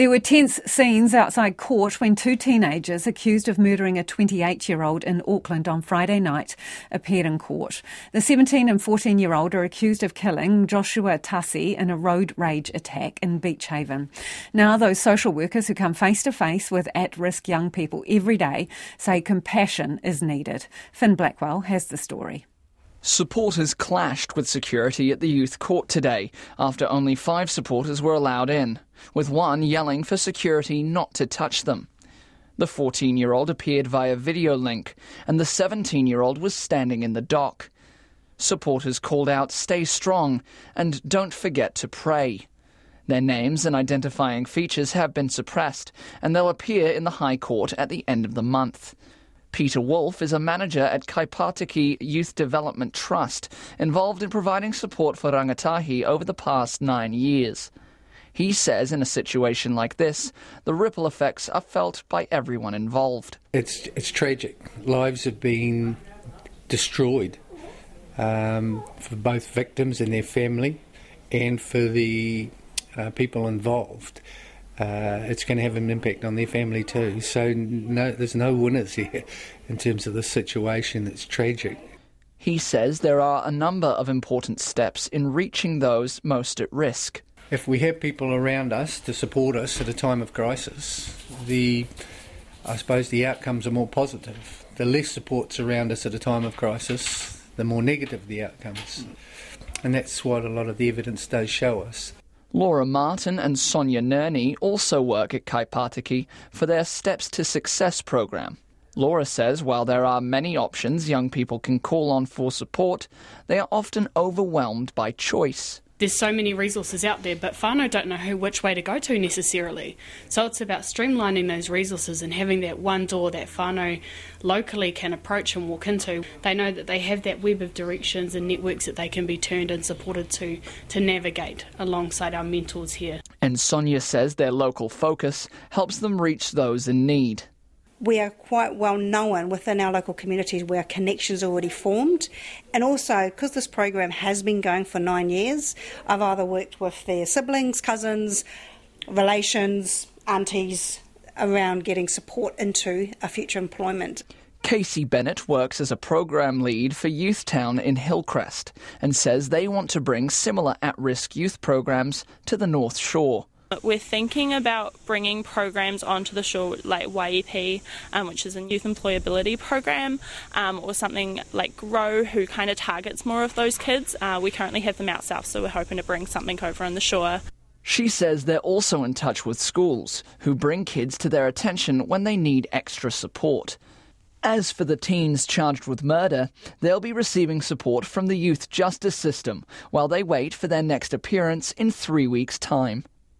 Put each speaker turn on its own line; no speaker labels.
There were tense scenes outside court when two teenagers accused of murdering a 28 year old in Auckland on Friday night appeared in court. The 17 and 14 year old are accused of killing Joshua Tassi in a road rage attack in Beach Haven. Now, those social workers who come face to face with at risk young people every day say compassion is needed. Finn Blackwell has the story.
Supporters clashed with security at the youth court today after only five supporters were allowed in, with one yelling for security not to touch them. The 14 year old appeared via video link, and the 17 year old was standing in the dock. Supporters called out, Stay strong, and don't forget to pray. Their names and identifying features have been suppressed, and they'll appear in the High Court at the end of the month. Peter Wolf is a manager at Kaipatiki Youth Development Trust, involved in providing support for rangatahi over the past nine years. He says in a situation like this, the ripple effects are felt by everyone involved.
It's, it's tragic. Lives have been destroyed um, for both victims and their family and for the uh, people involved uh, it's going to have an impact on their family too. So no, there's no winners here in terms of the situation. It's tragic.
He says there are a number of important steps in reaching those most at risk.
If we have people around us to support us at a time of crisis, the I suppose the outcomes are more positive. The less supports around us at a time of crisis, the more negative the outcomes. And that's what a lot of the evidence does show us.
Laura Martin and Sonia Nerney also work at Kaipatiki for their Steps to Success program. Laura says while there are many options young people can call on for support, they are often overwhelmed by choice
there's so many resources out there, but whānau don't know who which way to go to necessarily. So it's about streamlining those resources and having that one door that whānau locally can approach and walk into. They know that they have that web of directions and networks that they can be turned and supported to to navigate alongside our mentors here.
And Sonia says their local focus helps them reach those in need
we are quite well known within our local communities where connections are already formed. And also, because this program has been going for nine years, I've either worked with their siblings, cousins, relations, aunties around getting support into a future employment.
Casey Bennett works as a program lead for Youth Town in Hillcrest and says they want to bring similar at risk youth programs to the North Shore.
We're thinking about bringing programs onto the shore like YEP, um, which is a youth employability program, um, or something like Grow, who kind of targets more of those kids. Uh, we currently have them out south, so we're hoping to bring something over on the shore.
She says they're also in touch with schools, who bring kids to their attention when they need extra support. As for the teens charged with murder, they'll be receiving support from the youth justice system while they wait for their next appearance in three weeks' time.